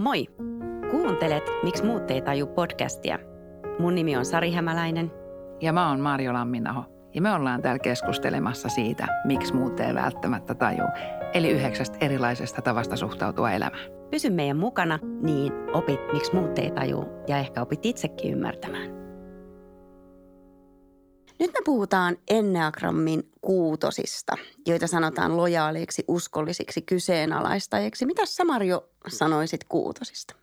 Moi! Kuuntelet Miksi muut ei taju podcastia. Mun nimi on Sari Hämäläinen. Ja mä oon Marjo Lamminaho. Ja me ollaan täällä keskustelemassa siitä, miksi muut ei välttämättä taju. Eli yhdeksästä erilaisesta tavasta suhtautua elämään. Pysy meidän mukana, niin opit, miksi muut ei taju ja ehkä opit itsekin ymmärtämään. Nyt me puhutaan Enneagrammin kuutosista, joita sanotaan lojaaleiksi, uskollisiksi, kyseenalaistajiksi. Mitä sä Marjo sanoisit kuutosista?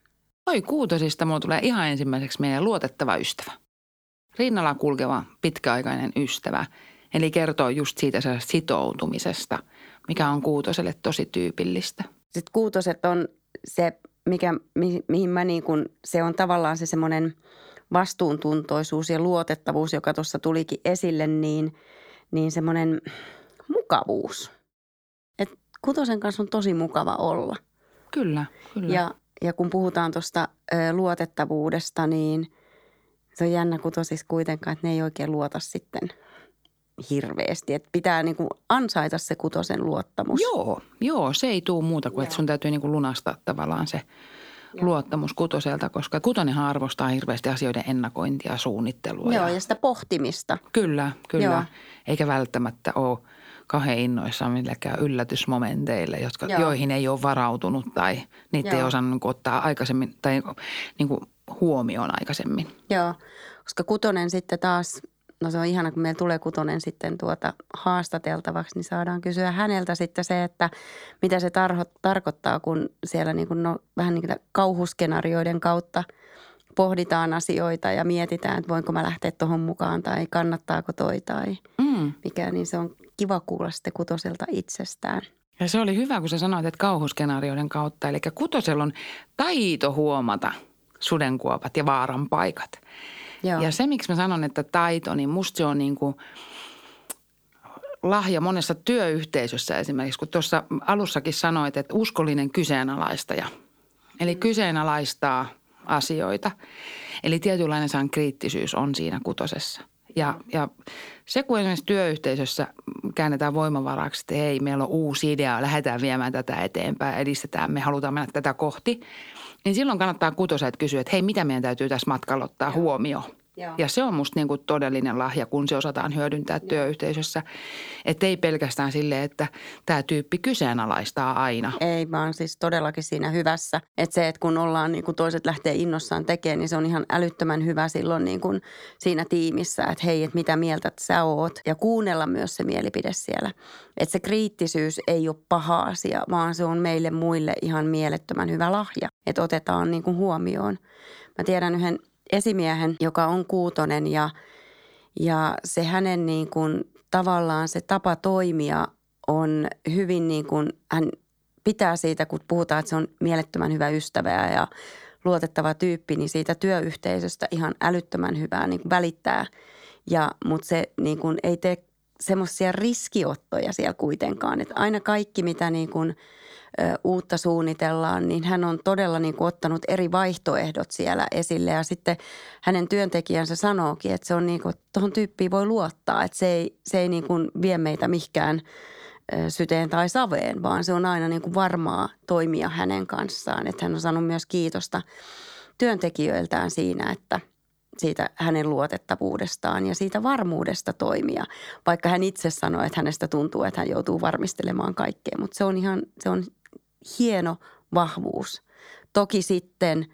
Oi kuutosista mulla tulee ihan ensimmäiseksi meidän luotettava ystävä. Rinnalla kulkeva pitkäaikainen ystävä. Eli kertoo just siitä sitoutumisesta, mikä on kuutoselle tosi tyypillistä. Sitten kuutoset on se, mikä, mi, mihin mä niin kun, se on tavallaan se semmoinen vastuuntuntoisuus ja luotettavuus, joka tuossa tulikin esille, niin, niin semmoinen mukavuus. Et kutosen kanssa on tosi mukava olla. Kyllä, kyllä. Ja, ja kun puhutaan tuosta luotettavuudesta, niin se on jännä kutosissa kuitenkaan, että ne ei oikein luota sitten – hirveästi. Että pitää niin kuin ansaita se kutosen luottamus. Joo, joo, se ei tule muuta kuin, että sun täytyy niin kuin lunastaa tavallaan se joo. Luottamus kutoselta, koska kutonenhan arvostaa hirveästi asioiden ennakointia ja suunnittelua. Joo, ja, ja sitä pohtimista. Kyllä, kyllä. Joo. Eikä välttämättä ole kauhean innoissaan millekään yllätysmomenteille, jotka, joihin ei ole varautunut tai niitä Joo. ei osannut niin ottaa aikaisemmin tai niin kuin huomioon aikaisemmin. Joo, koska kutonen sitten taas – no se on ihana, kun meillä tulee kutonen sitten tuota haastateltavaksi, niin saadaan kysyä häneltä sitten se, että mitä se tarho, tarkoittaa, kun siellä niin kuin no, vähän niin kuin kauhuskenaarioiden kautta pohditaan asioita ja mietitään, että voinko mä lähteä tuohon mukaan tai kannattaako toi tai mm. mikä, niin se on kiva kuulla sitten kutoselta itsestään. Ja se oli hyvä, kun sä sanoit, että kauhuskenaarioiden kautta. Eli kutosella on taito huomata sudenkuopat ja vaaran paikat. Joo. Ja se, miksi mä sanon, että taito, niin musta se on niin kuin lahja monessa työyhteisössä esimerkiksi, kun tuossa alussakin sanoit, että uskollinen kyseenalaistaja. Eli mm. kyseenalaistaa asioita. Eli tietynlainen saan kriittisyys on siinä kutosessa. Ja, ja se, kun esimerkiksi työyhteisössä käännetään voimavaraksi, että hei, meillä on uusi idea, lähdetään viemään tätä eteenpäin, edistetään, me halutaan mennä tätä kohti – niin silloin kannattaa kutoset kysyä, että hei, mitä meidän täytyy tässä matkalla ottaa huomioon. Joo. Ja se on musta niin kuin todellinen lahja, kun se osataan hyödyntää Joo. työyhteisössä. Että ei pelkästään sille, että tämä tyyppi kyseenalaistaa aina. Ei, vaan siis todellakin siinä hyvässä. Että se, että kun ollaan niin kuin toiset lähtee innossaan tekemään, niin se on ihan älyttömän hyvä silloin niin kuin siinä tiimissä. Että hei, että mitä mieltä sä oot. Ja kuunnella myös se mielipide siellä. Että se kriittisyys ei ole paha asia, vaan se on meille muille ihan mielettömän hyvä lahja. Että otetaan niin kuin huomioon. Mä tiedän yhden esimiehen, joka on kuutonen ja, ja se hänen niin kuin, tavallaan se tapa toimia on hyvin niin kuin, hän pitää siitä, kun puhutaan, että se on mielettömän hyvä ystävä ja luotettava tyyppi, niin siitä työyhteisöstä ihan älyttömän hyvää niin kuin välittää. Ja, mutta se niin kuin, ei tee semmoisia riskiottoja siellä kuitenkaan. Että aina kaikki, mitä niin kuin – uutta suunnitellaan, niin hän on todella niin kuin ottanut eri vaihtoehdot siellä esille. Ja sitten hänen työntekijänsä sanookin, että se on niin kuin, tuohon tyyppiin voi luottaa, että se ei, se ei niin kuin vie meitä mihkään syteen tai saveen, vaan se on aina niin kuin varmaa toimia hänen kanssaan. Että hän on saanut myös kiitosta työntekijöiltään siinä, että – siitä hänen luotettavuudestaan ja siitä varmuudesta toimia. Vaikka hän itse sanoi, että hänestä tuntuu, että hän joutuu varmistelemaan kaikkea, mutta se on ihan, se on hieno vahvuus. Toki sitten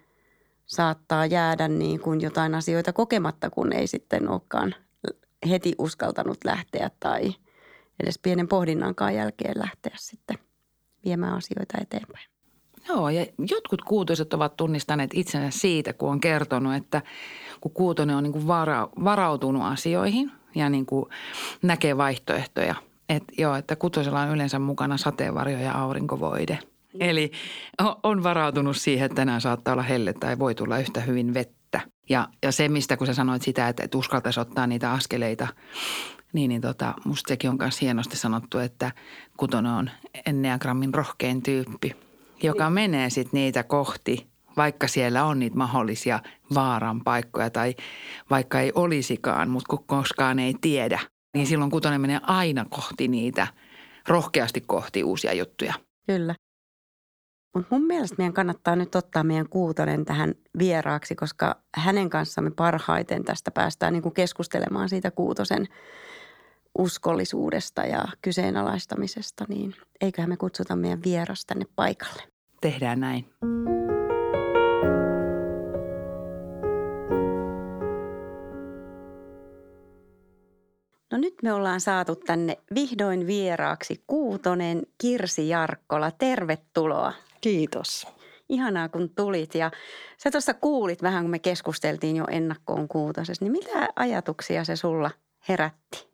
saattaa jäädä niin kuin jotain asioita kokematta, kun ei sitten olekaan heti uskaltanut lähteä tai edes pienen pohdinnankaan jälkeen lähteä sitten viemään asioita eteenpäin. Joo, ja jotkut kuutoiset ovat tunnistaneet itsensä siitä, kun on kertonut, että kun kuutonen on niin kuin vara, varautunut asioihin ja niin kuin näkee vaihtoehtoja. Että joo, että kutosella on yleensä mukana sateenvarjo ja aurinkovoide. Eli on varautunut siihen, että tänään saattaa olla helle tai voi tulla yhtä hyvin vettä. Ja, ja se, mistä kun sä sanoit sitä, että, että uskaltaisi ottaa niitä askeleita, niin, niin tota, musta sekin on myös hienosti sanottu, että kutonen on enneagrammin rohkein tyyppi, joka menee sitten niitä kohti, vaikka siellä on niitä mahdollisia vaaran paikkoja tai vaikka ei olisikaan, mutta koskaan ei tiedä. Niin silloin kutonen menee aina kohti niitä, rohkeasti kohti uusia juttuja. Kyllä. Mutta mun mielestä meidän kannattaa nyt ottaa meidän kuutonen tähän vieraaksi, koska hänen kanssamme parhaiten tästä päästään niin kuin keskustelemaan siitä kuutosen uskollisuudesta ja kyseenalaistamisesta, niin eiköhän me kutsuta meidän vieras tänne paikalle. Tehdään näin. No nyt me ollaan saatu tänne vihdoin vieraaksi Kuutonen Kirsi Jarkkola. Tervetuloa. Kiitos. Ihanaa kun tulit ja sä tuossa kuulit vähän kun me keskusteltiin jo ennakkoon Kuutosessa, niin mitä ajatuksia se sulla herätti?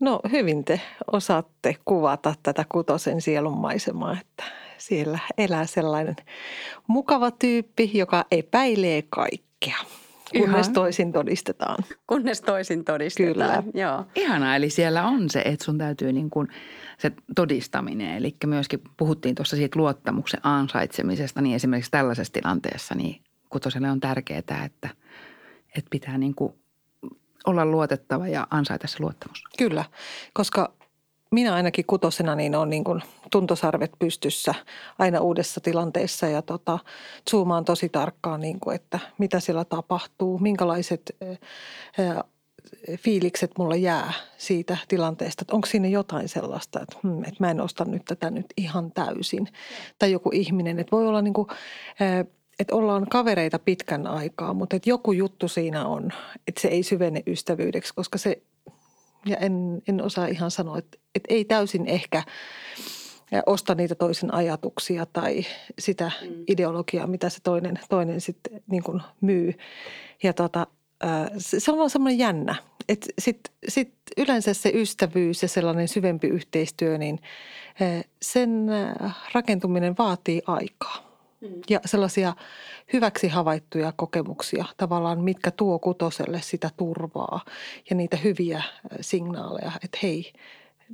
No hyvin te osaatte kuvata tätä kutosen sielunmaisemaa, että siellä elää sellainen mukava tyyppi, joka epäilee kaikkea. Kunnes Ihan. toisin todistetaan. Kunnes toisin todistetaan, Kyllä. joo. Ihanaa, eli siellä on se, että sun täytyy niin kuin se todistaminen. Eli myöskin puhuttiin tuossa siitä luottamuksen ansaitsemisesta, niin esimerkiksi tällaisessa tilanteessa, niin kutoselle on tärkeää, että, että pitää niin kuin olla luotettava ja ansaita se luottamus. Kyllä, koska minä ainakin kutosena niin on niin tuntosarvet pystyssä aina uudessa tilanteessa ja tota, zoomaan tosi tarkkaan, niin kuin, että mitä siellä tapahtuu, minkälaiset fiilikset mulla jää siitä tilanteesta, että onko siinä jotain sellaista, että, hmm, että mä en osta nyt tätä nyt ihan täysin. Tai joku ihminen, että voi olla niin kuin, että ollaan kavereita pitkän aikaa, mutta että joku juttu siinä on, että se ei syvene ystävyydeksi, koska se, ja en, en osaa ihan sanoa, että, että ei täysin ehkä osta niitä toisen ajatuksia tai sitä mm. ideologiaa, mitä se toinen, toinen sitten niin kuin myy. Ja tota, se on vaan semmoinen jännä, että sitten sit yleensä se ystävyys ja sellainen syvempi yhteistyö, niin sen rakentuminen vaatii aikaa Mm. Ja sellaisia hyväksi havaittuja kokemuksia tavallaan, mitkä tuo kutoselle sitä turvaa ja niitä hyviä signaaleja, että hei,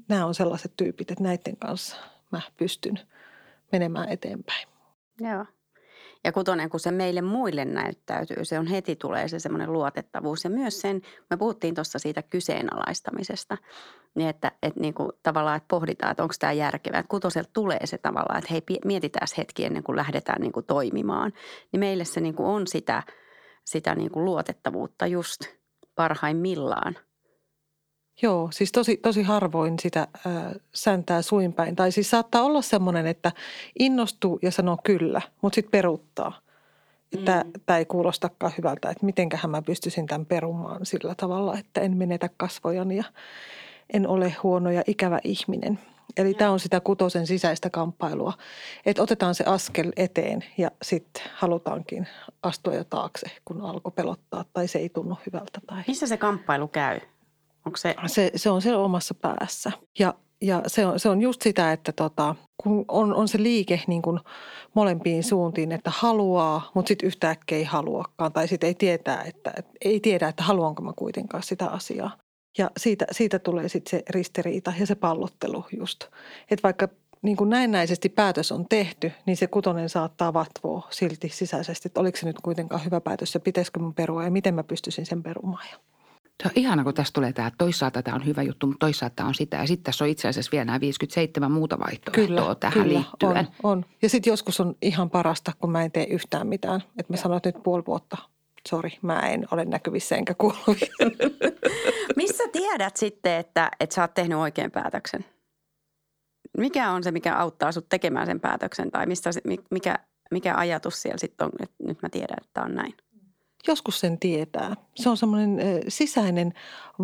nämä on sellaiset tyypit, että näiden kanssa mä pystyn menemään eteenpäin. Joo. Ja kutonen, kun se meille muille näyttäytyy, se on heti tulee se semmoinen luotettavuus. Ja myös sen, me puhuttiin tuossa siitä kyseenalaistamisesta, niin että, että niin kuin tavallaan, että pohditaan, että onko tämä järkevää. Että kutoselta tulee se tavallaan, että hei, mietitään hetki ennen kuin lähdetään niin kuin toimimaan. Niin meille se niin kuin on sitä, sitä niin kuin luotettavuutta just parhaimmillaan – Joo, siis tosi, tosi harvoin sitä äh, säntää suinpäin. Tai siis saattaa olla semmoinen, että innostuu ja sanoo kyllä, mutta sitten peruuttaa. Että mm. tämä ei kuulostakaan hyvältä, että mitenköhän mä pystyisin tämän perumaan sillä tavalla, että en menetä kasvojani ja en ole huono ja ikävä ihminen. Eli tämä on sitä kutosen sisäistä kamppailua, että otetaan se askel eteen ja sitten halutaankin astua jo taakse, kun alkoi pelottaa tai se ei tunnu hyvältä. Tai... Missä se kamppailu käy? Onko se... Se, se on siellä omassa päässä. Ja, ja se, on, se on just sitä, että tota, kun on, on se liike niin kuin molempiin suuntiin, että haluaa, mutta sitten yhtäkkiä ei haluakaan. Tai sitten ei, tietää, että, ei tiedä, että haluanko mä kuitenkaan sitä asiaa. Ja siitä, siitä tulee sitten se ristiriita ja se pallottelu just. Että vaikka niin kuin näennäisesti päätös on tehty, niin se kutonen saattaa vatvoa silti sisäisesti, että oliko se nyt kuitenkaan hyvä päätös ja pitäisikö mun perua ja miten mä pystyisin sen perumaan. Se on ihana, kun tästä tulee tämä, että toisaalta tämä on hyvä juttu, mutta toisaalta tämä on sitä. Ja sitten tässä on itse asiassa vielä nämä 57 muuta vaihtoehtoa kyllä, tähän kyllä, liittyen. On, on. Ja sitten joskus on ihan parasta, kun mä en tee yhtään mitään. Että mä sanon, että nyt puoli vuotta, sori, mä en ole näkyvissä enkä kuuluvissa. Missä tiedät sitten, että, että sä oot tehnyt oikean päätöksen? Mikä on se, mikä auttaa sut tekemään sen päätöksen? Tai missä, mikä, mikä ajatus siellä sitten on, että nyt mä tiedän, että tämä on näin? Joskus sen tietää. Se on semmoinen sisäinen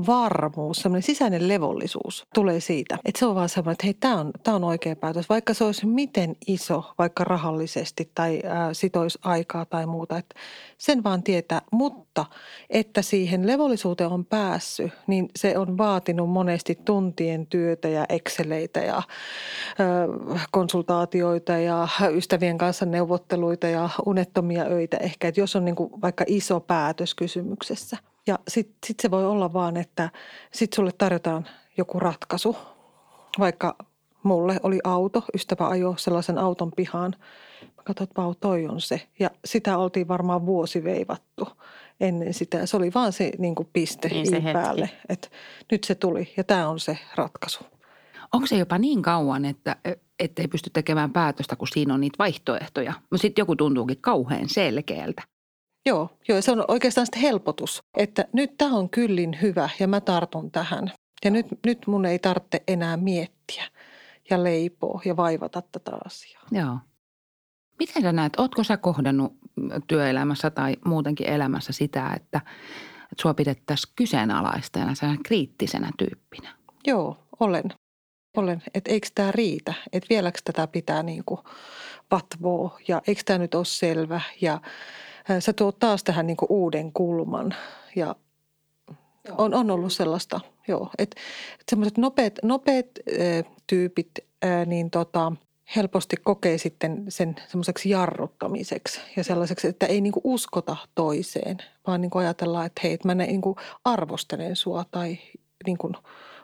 varmuus, semmoinen sisäinen levollisuus tulee siitä. Että se on vaan semmoinen, että hei, tämä on, tämä on oikea päätös. Vaikka se olisi miten iso, vaikka rahallisesti tai ää, sitoisi aikaa tai muuta. Että sen vaan tietää. Mutta että siihen levollisuuteen on päässyt, niin se on vaatinut monesti tuntien työtä ja exceleitä ja ää, konsultaatioita ja ystävien kanssa neuvotteluita ja unettomia öitä ehkä. Että jos on niin kuin vaikka iso päätös kysymyksessä – ja sitten sit se voi olla vaan, että sitten sulle tarjotaan joku ratkaisu. Vaikka mulle oli auto, ystävä ajo sellaisen auton pihaan. Että vau, toi on se. Ja sitä oltiin varmaan vuosi veivattu. ennen sitä. Se oli vaan se niin kuin piste Niin se päälle, että nyt se tuli ja tämä on se ratkaisu. Onko se jopa niin kauan, että ei pysty tekemään päätöstä, kun siinä on niitä vaihtoehtoja? Mutta sitten joku tuntuukin kauhean selkeältä. Joo, joo, se on oikeastaan sitten helpotus, että nyt tämä on kyllin hyvä ja mä tartun tähän. Ja nyt, nyt mun ei tarvitse enää miettiä ja leipoa ja vaivata tätä asiaa. Joo. Miten sä näet, ootko sä kohdannut työelämässä tai muutenkin elämässä sitä, että, että sua pidettäisiin kyseenalaistajana, kriittisenä tyyppinä? Joo, olen. Olen, että eikö tämä riitä, että vieläkö tätä pitää niin kuin vatvoa ja eikö tämä nyt ole selvä? Ja sä tuot taas tähän niin kuin uuden kulman ja on, on ollut sellaista, joo, että, että semmoiset nopeat, nopeat äh, tyypit, äh, niin tota, helposti kokee sitten sen semmoiseksi jarruttamiseksi ja sellaiseksi, että ei niinku uskota toiseen, vaan niinku ajatellaan, että hei, että mä niinku arvostelen sua tai niinku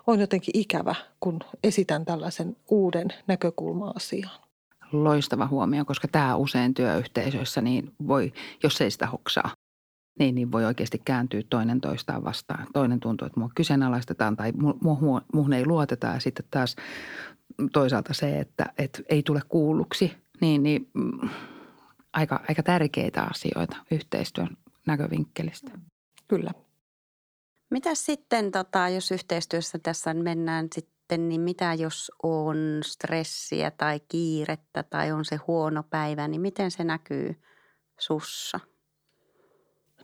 on jotenkin ikävä, kun esitän tällaisen uuden näkökulma asiaan. Loistava huomio, koska tämä usein työyhteisöissä niin voi, jos ei sitä hoksaa, niin, niin voi oikeasti kääntyä toinen toistaan vastaan. Toinen tuntuu, että mua kyseenalaistetaan tai muuhun ei luoteta ja sitten taas toisaalta se, että, että ei tule kuulluksi, niin, niin mm, aika, aika tärkeitä asioita yhteistyön näkövinkkelistä. Kyllä. Mitä sitten, tota, jos yhteistyössä tässä mennään sitten, niin mitä jos on stressiä tai kiirettä tai on se huono päivä, niin miten se näkyy sussa?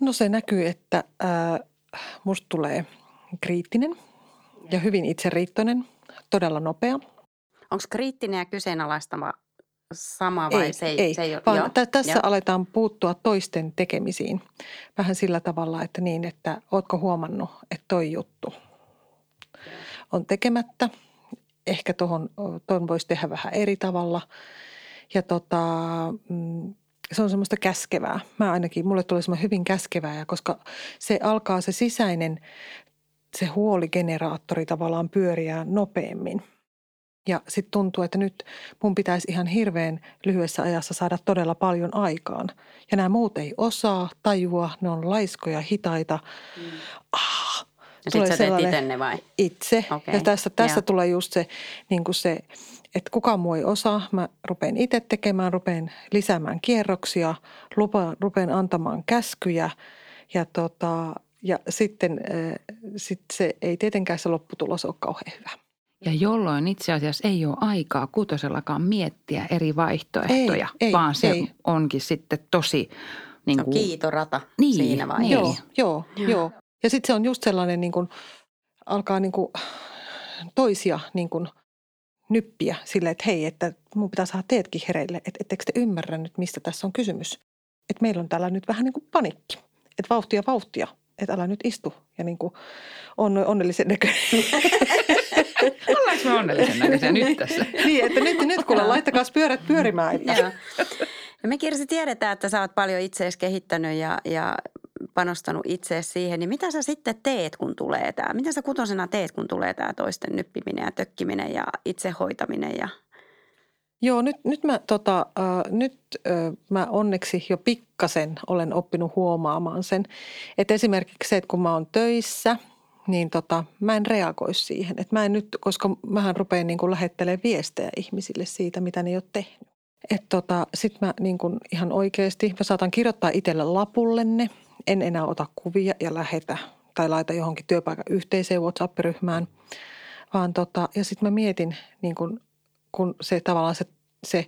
No se näkyy, että äh, musta tulee kriittinen ja hyvin itseriittoinen, todella nopea – Onko kriittinen ja kyseenalaistava sama vai ei, se ei, ei, se ei ole? Vaan joo, t- tässä jo. aletaan puuttua toisten tekemisiin. Vähän sillä tavalla, että niin, että ootko huomannut, että toi juttu on tekemättä. Ehkä tuohon, voisi tehdä vähän eri tavalla. Ja tota, mm, se on semmoista käskevää. Mä ainakin, mulle tulee semmoinen hyvin käskevää, koska se alkaa se sisäinen, se huoligeneraattori tavallaan pyöriä nopeammin – ja sitten tuntuu, että nyt mun pitäisi ihan hirveän lyhyessä ajassa saada todella paljon aikaan. Ja nämä muut ei osaa, tajua, ne on laiskoja, hitaita. Mm. Ah, ja sitten sä teet itse ne vai? Itse. Okay. Ja tässä, tässä tulee just se, niin kuin se, että kukaan muu ei osaa. Mä rupean itse tekemään, rupean lisäämään kierroksia, lupa, rupean antamaan käskyjä. Ja, tota, ja sitten äh, sit se ei tietenkään se lopputulos ole kauhean hyvä. Ja jolloin itse asiassa ei ole aikaa kutosellakaan miettiä eri vaihtoehtoja, ei, ei, vaan se ei. onkin sitten tosi... Niin kuin, on kiitorata niin, siinä vaiheessa. Niin. Joo, joo, joo. Ja sitten se on just sellainen niin kuin, alkaa niin kuin toisia niin kuin nyppiä sille, että hei, että mun pitää saada teetkin hereille. Että ettekö te ymmärrä nyt, mistä tässä on kysymys. Että meillä on täällä nyt vähän niin kuin panikki. Että vauhtia, vauhtia. Että älä nyt istu ja niin kuin on onnellisen näköinen. Ollaanko me onnellisen näköisiä nyt tässä? niin, että nyt, nyt kuule, laittakaa pyörät pyörimään. Että. Ja me Kirsi tiedetään, että sä oot paljon itseesi kehittänyt ja, ja panostanut itseesi siihen, niin mitä sä sitten teet, kun tulee tämä? Mitä sä kutosena teet, kun tulee tämä toisten nyppiminen ja tökkiminen ja itsehoitaminen ja Joo, nyt, nyt, mä, tota, äh, nyt äh, mä onneksi jo pikkasen olen oppinut huomaamaan sen, että esimerkiksi se, että kun mä oon töissä – niin tota, mä en reagoi siihen. Et mä en nyt, koska mähän rupean niin kuin lähettelemään viestejä ihmisille siitä, mitä ne ei ole tehnyt. Että tota, sit mä niin kuin ihan oikeasti, mä saatan kirjoittaa itselle lapullenne, en enää ota kuvia ja lähetä tai laita johonkin työpaikan yhteiseen WhatsApp-ryhmään, vaan tota, ja sitten mä mietin, niin kun, kun se tavallaan se, se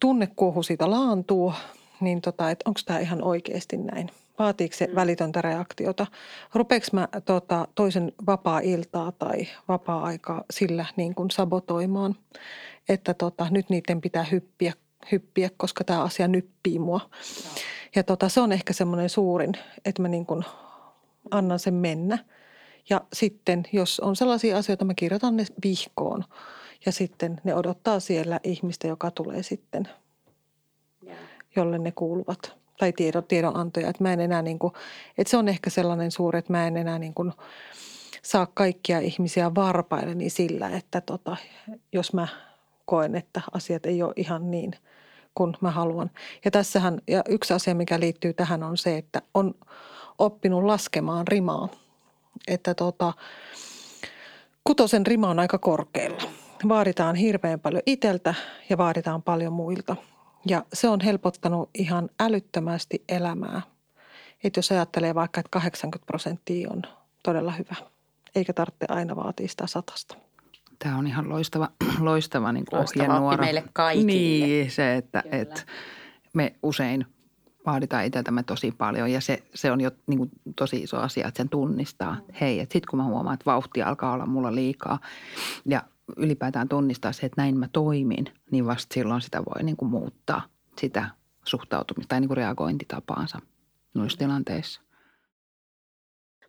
tunnekuohu siitä laantuu, niin tota, että onko tämä ihan oikeasti näin – Vaatiiko se mm. välitöntä reaktiota? Rupeeko mä tota, toisen vapaa-iltaa tai vapaa-aikaa sillä niin kuin sabotoimaan, että tota, nyt niiden pitää hyppiä, hyppiä koska tämä asia nyppii mua. No. Ja tota, se on ehkä semmoinen suurin, että mä niin kuin annan sen mennä. Ja sitten, jos on sellaisia asioita, mä kirjoitan ne vihkoon. Ja sitten ne odottaa siellä ihmistä, joka tulee sitten, jolle ne kuuluvat tai tiedon, tiedonantoja. Että mä en enää niin kuin, että se on ehkä sellainen suuri, että mä en enää niin kuin saa kaikkia ihmisiä varpailleni sillä, että tota, jos mä koen, että asiat ei ole ihan niin kuin mä haluan. Ja tässähän, ja yksi asia, mikä liittyy tähän on se, että on, oppinut laskemaan rimaa. Että tota, kutosen rima on aika korkealla. Vaaditaan hirveän paljon iteltä ja vaaditaan paljon muilta. Ja se on helpottanut ihan älyttömästi elämää. Että jos ajattelee vaikka, että 80 prosenttia on todella hyvä, eikä tarvitse aina vaatia sitä satasta. Tämä on ihan loistava, loistava niin loistava ohjenuora. meille kaikille. Niin, se, että, että me usein vaaditaan itseltämme tosi paljon ja se, se on jo niin kuin tosi iso asia, että sen tunnistaa. Mm. Hei, että sitten kun mä huomaan, että vauhti alkaa olla mulla liikaa ja ylipäätään tunnistaa se, että näin mä toimin, niin vasta silloin sitä voi niin kuin muuttaa sitä suhtautumista tai niin kuin reagointitapaansa noissa tilanteissa.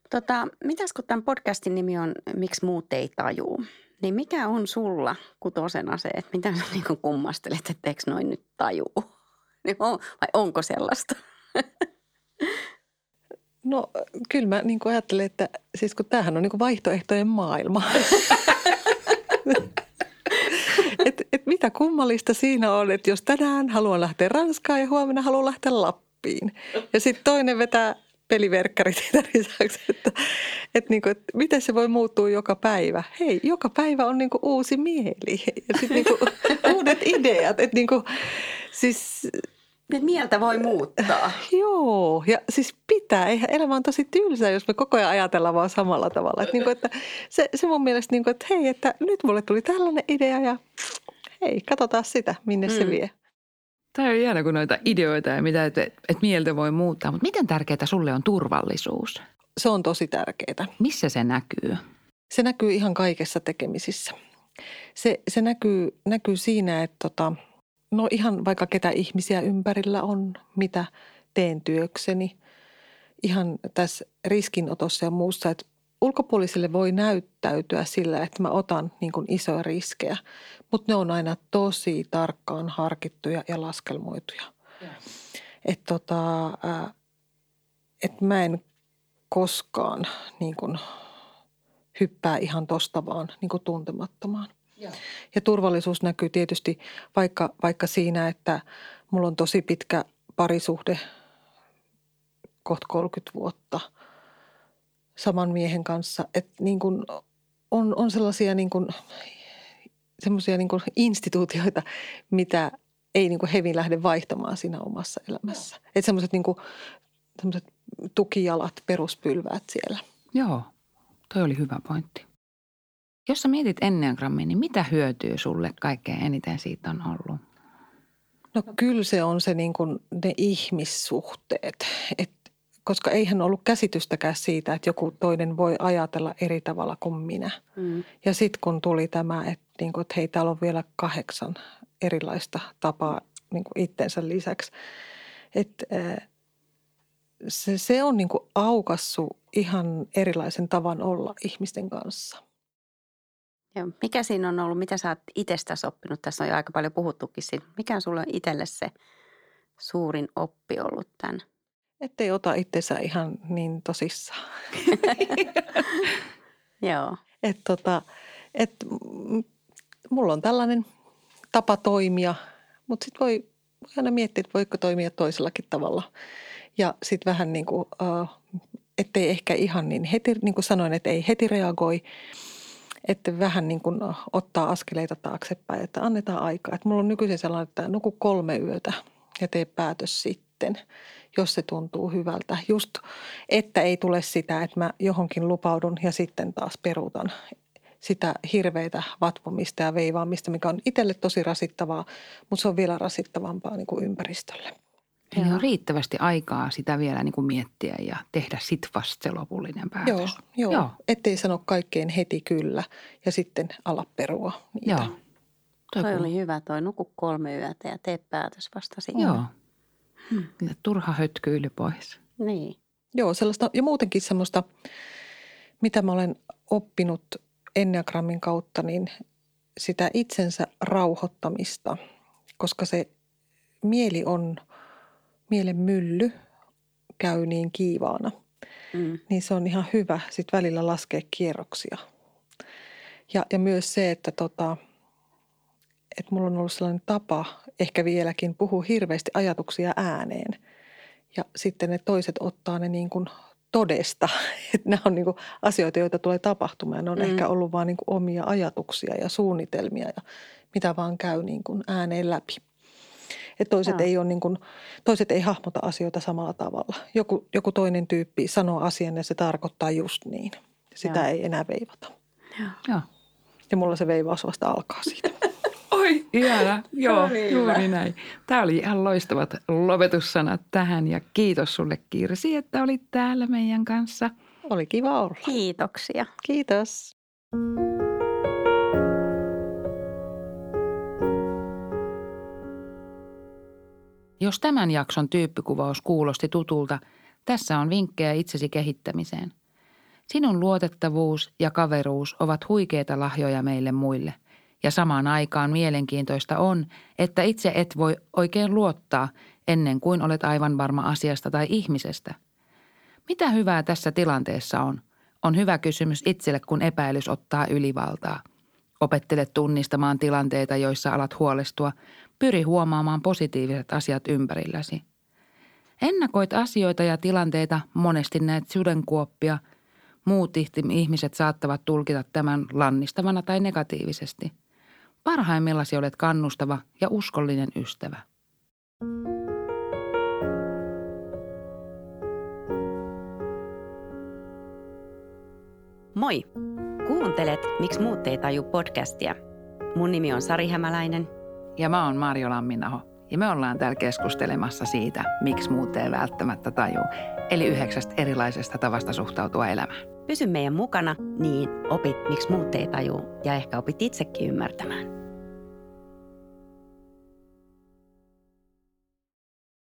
Tota, mitäs kun tämän podcastin nimi on Miksi muut ei tajuu? Niin mikä on sulla kutosena se, että mitä sä niin kummastelet, että eikö noin nyt tajuu? Niin vai onko sellaista? No kyllä mä niin ajattelen, että siis kun tämähän on niin vaihtoehtojen maailma. et, et mitä kummallista siinä on, että jos tänään haluan lähteä Ranskaan ja huomenna haluan lähteä Lappiin. Ja sitten toinen vetää peliverkkarit siitä lisäksi, että, että, niin kuin, että miten se voi muuttua joka päivä. Hei, joka päivä on niin kuin uusi mieli ja sitten niin kuin uudet ideat. Että niin kuin, siis mieltä voi muuttaa. Joo, ja siis pitää. Eihän elämä on tosi tylsää, jos me koko ajan ajatellaan vaan samalla tavalla. Että, niin kuin, että se, se mun mielestä, niin kuin, että hei, että nyt mulle tuli tällainen idea ja hei, katsotaan sitä, minne mm. se vie. Tämä on ihana, kun noita ideoita ja mitä, että, että mieltä voi muuttaa. Mutta miten tärkeää sulle on turvallisuus? Se on tosi tärkeää. Missä se näkyy? Se näkyy ihan kaikessa tekemisissä. Se, se näkyy, näkyy siinä, että tota, no ihan vaikka ketä ihmisiä ympärillä on, mitä teen työkseni. Ihan tässä riskinotossa ja muussa, että ulkopuolisille voi näyttäytyä sillä, että mä otan niin kuin isoja riskejä, mutta ne on aina tosi tarkkaan harkittuja ja laskelmoituja. Että tota, et mä en koskaan niin kuin hyppää ihan tosta vaan niin kuin tuntemattomaan. Ja. ja turvallisuus näkyy tietysti vaikka, vaikka siinä, että mulla on tosi pitkä parisuhde, kohta 30 vuotta – saman miehen kanssa. Että niin kuin on, on sellaisia niin kuin, semmoisia niin instituutioita, mitä ei niin kuin hevin lähde vaihtamaan siinä omassa elämässä. Että semmoiset niin kuin, semmoiset tukijalat, peruspylväät siellä. Joo, toi oli hyvä pointti. Jos sä mietit Enneagrammia, niin mitä hyötyä sulle kaikkein eniten siitä on ollut? No kyllä se on se niin kuin ne ihmissuhteet. Että koska eihän ollut käsitystäkään siitä, että joku toinen voi ajatella eri tavalla kuin minä. Mm. Ja sitten kun tuli tämä, että, niin kuin, että hei, täällä on vielä kahdeksan erilaista tapaa niin kuin itsensä lisäksi. Että se, se on niin kuin aukassu ihan erilaisen tavan olla ihmisten kanssa. Joo. Mikä siinä on ollut, mitä sä oot itsestäsi oppinut? Tässä on jo aika paljon puhuttukin siitä. Mikä on sulle itselle se suurin oppi ollut tämän – Ettei ota itsensä ihan niin tosissaan. Joo. Et tota, et, mulla on tällainen tapa toimia, mutta sitten voi, voi aina miettiä, että voiko toimia toisellakin tavalla. Ja sitten vähän niin kuin, ettei ehkä ihan niin heti, niin kuin sanoin, että ei heti reagoi, että vähän niin kuin ottaa askeleita taaksepäin, että annetaan aikaa. Että mulla on nykyisin sellainen, että nuku kolme yötä ja tee päätös sitten jos se tuntuu hyvältä. Just, että ei tule sitä, että mä johonkin lupaudun ja sitten taas peruutan sitä hirveitä vatvomista ja veivaamista, mikä on itselle tosi rasittavaa, mutta se on vielä rasittavampaa niin kuin ympäristölle. Eli on riittävästi aikaa sitä vielä niin kuin miettiä ja tehdä sit vasta se lopullinen päätös. Joo, joo. joo. ettei sano kaikkeen heti kyllä ja sitten ala perua niitä. Joo. Toi, toi oli hyvä, toi nuku kolme yötä ja tee päätös vasta siinä. Joo. Hmm. Turha hötkyily pois. Niin. Joo, sellaista ja muutenkin semmoista, mitä mä olen oppinut Enneagrammin kautta, niin sitä itsensä rauhoittamista, koska se mieli on, mielen mylly käy niin kiivaana. Mm. Niin se on ihan hyvä sitten välillä laskea kierroksia. Ja, ja myös se, että tota, että mulla on ollut sellainen tapa, ehkä vieläkin, puhua hirveästi ajatuksia ääneen. Ja sitten ne toiset ottaa ne niin kuin todesta. Että nämä on niin kuin asioita, joita tulee tapahtumaan. Ne on mm. ehkä ollut vain niin omia ajatuksia ja suunnitelmia ja mitä vaan käy niin kuin ääneen läpi. Et toiset, ei ole niin kuin, toiset ei hahmota asioita samalla tavalla. Joku, joku toinen tyyppi sanoo asian ja se tarkoittaa just niin. Sitä ja. ei enää veivata. Ja. Ja mulla se veivaus vasta alkaa siitä. Oi, ihana. Joo, juuri näin. Tämä oli ihan loistavat lopetussanat tähän ja kiitos sulle Kirsi, että olit täällä meidän kanssa. Oli kiva olla. Kiitoksia. Kiitos. Jos tämän jakson tyyppikuvaus kuulosti tutulta, tässä on vinkkejä itsesi kehittämiseen. Sinun luotettavuus ja kaveruus ovat huikeita lahjoja meille muille – ja samaan aikaan mielenkiintoista on, että itse et voi oikein luottaa ennen kuin olet aivan varma asiasta tai ihmisestä. Mitä hyvää tässä tilanteessa on? On hyvä kysymys itselle, kun epäilys ottaa ylivaltaa. Opettele tunnistamaan tilanteita, joissa alat huolestua. Pyri huomaamaan positiiviset asiat ympärilläsi. Ennakoit asioita ja tilanteita, monesti näet sudenkuoppia. Muut ihmiset saattavat tulkita tämän lannistavana tai negatiivisesti – Parhaimmillasi olet kannustava ja uskollinen ystävä. Moi! Kuuntelet Miksi muut ei taju podcastia. Mun nimi on Sari Hämäläinen. Ja mä oon Marjo Lamminaho. Ja me ollaan täällä keskustelemassa siitä, miksi muut ei välttämättä taju. Eli yhdeksästä erilaisesta tavasta suhtautua elämään. Pysy meidän mukana, niin opit, miksi muut ei taju ja ehkä opit itsekin ymmärtämään.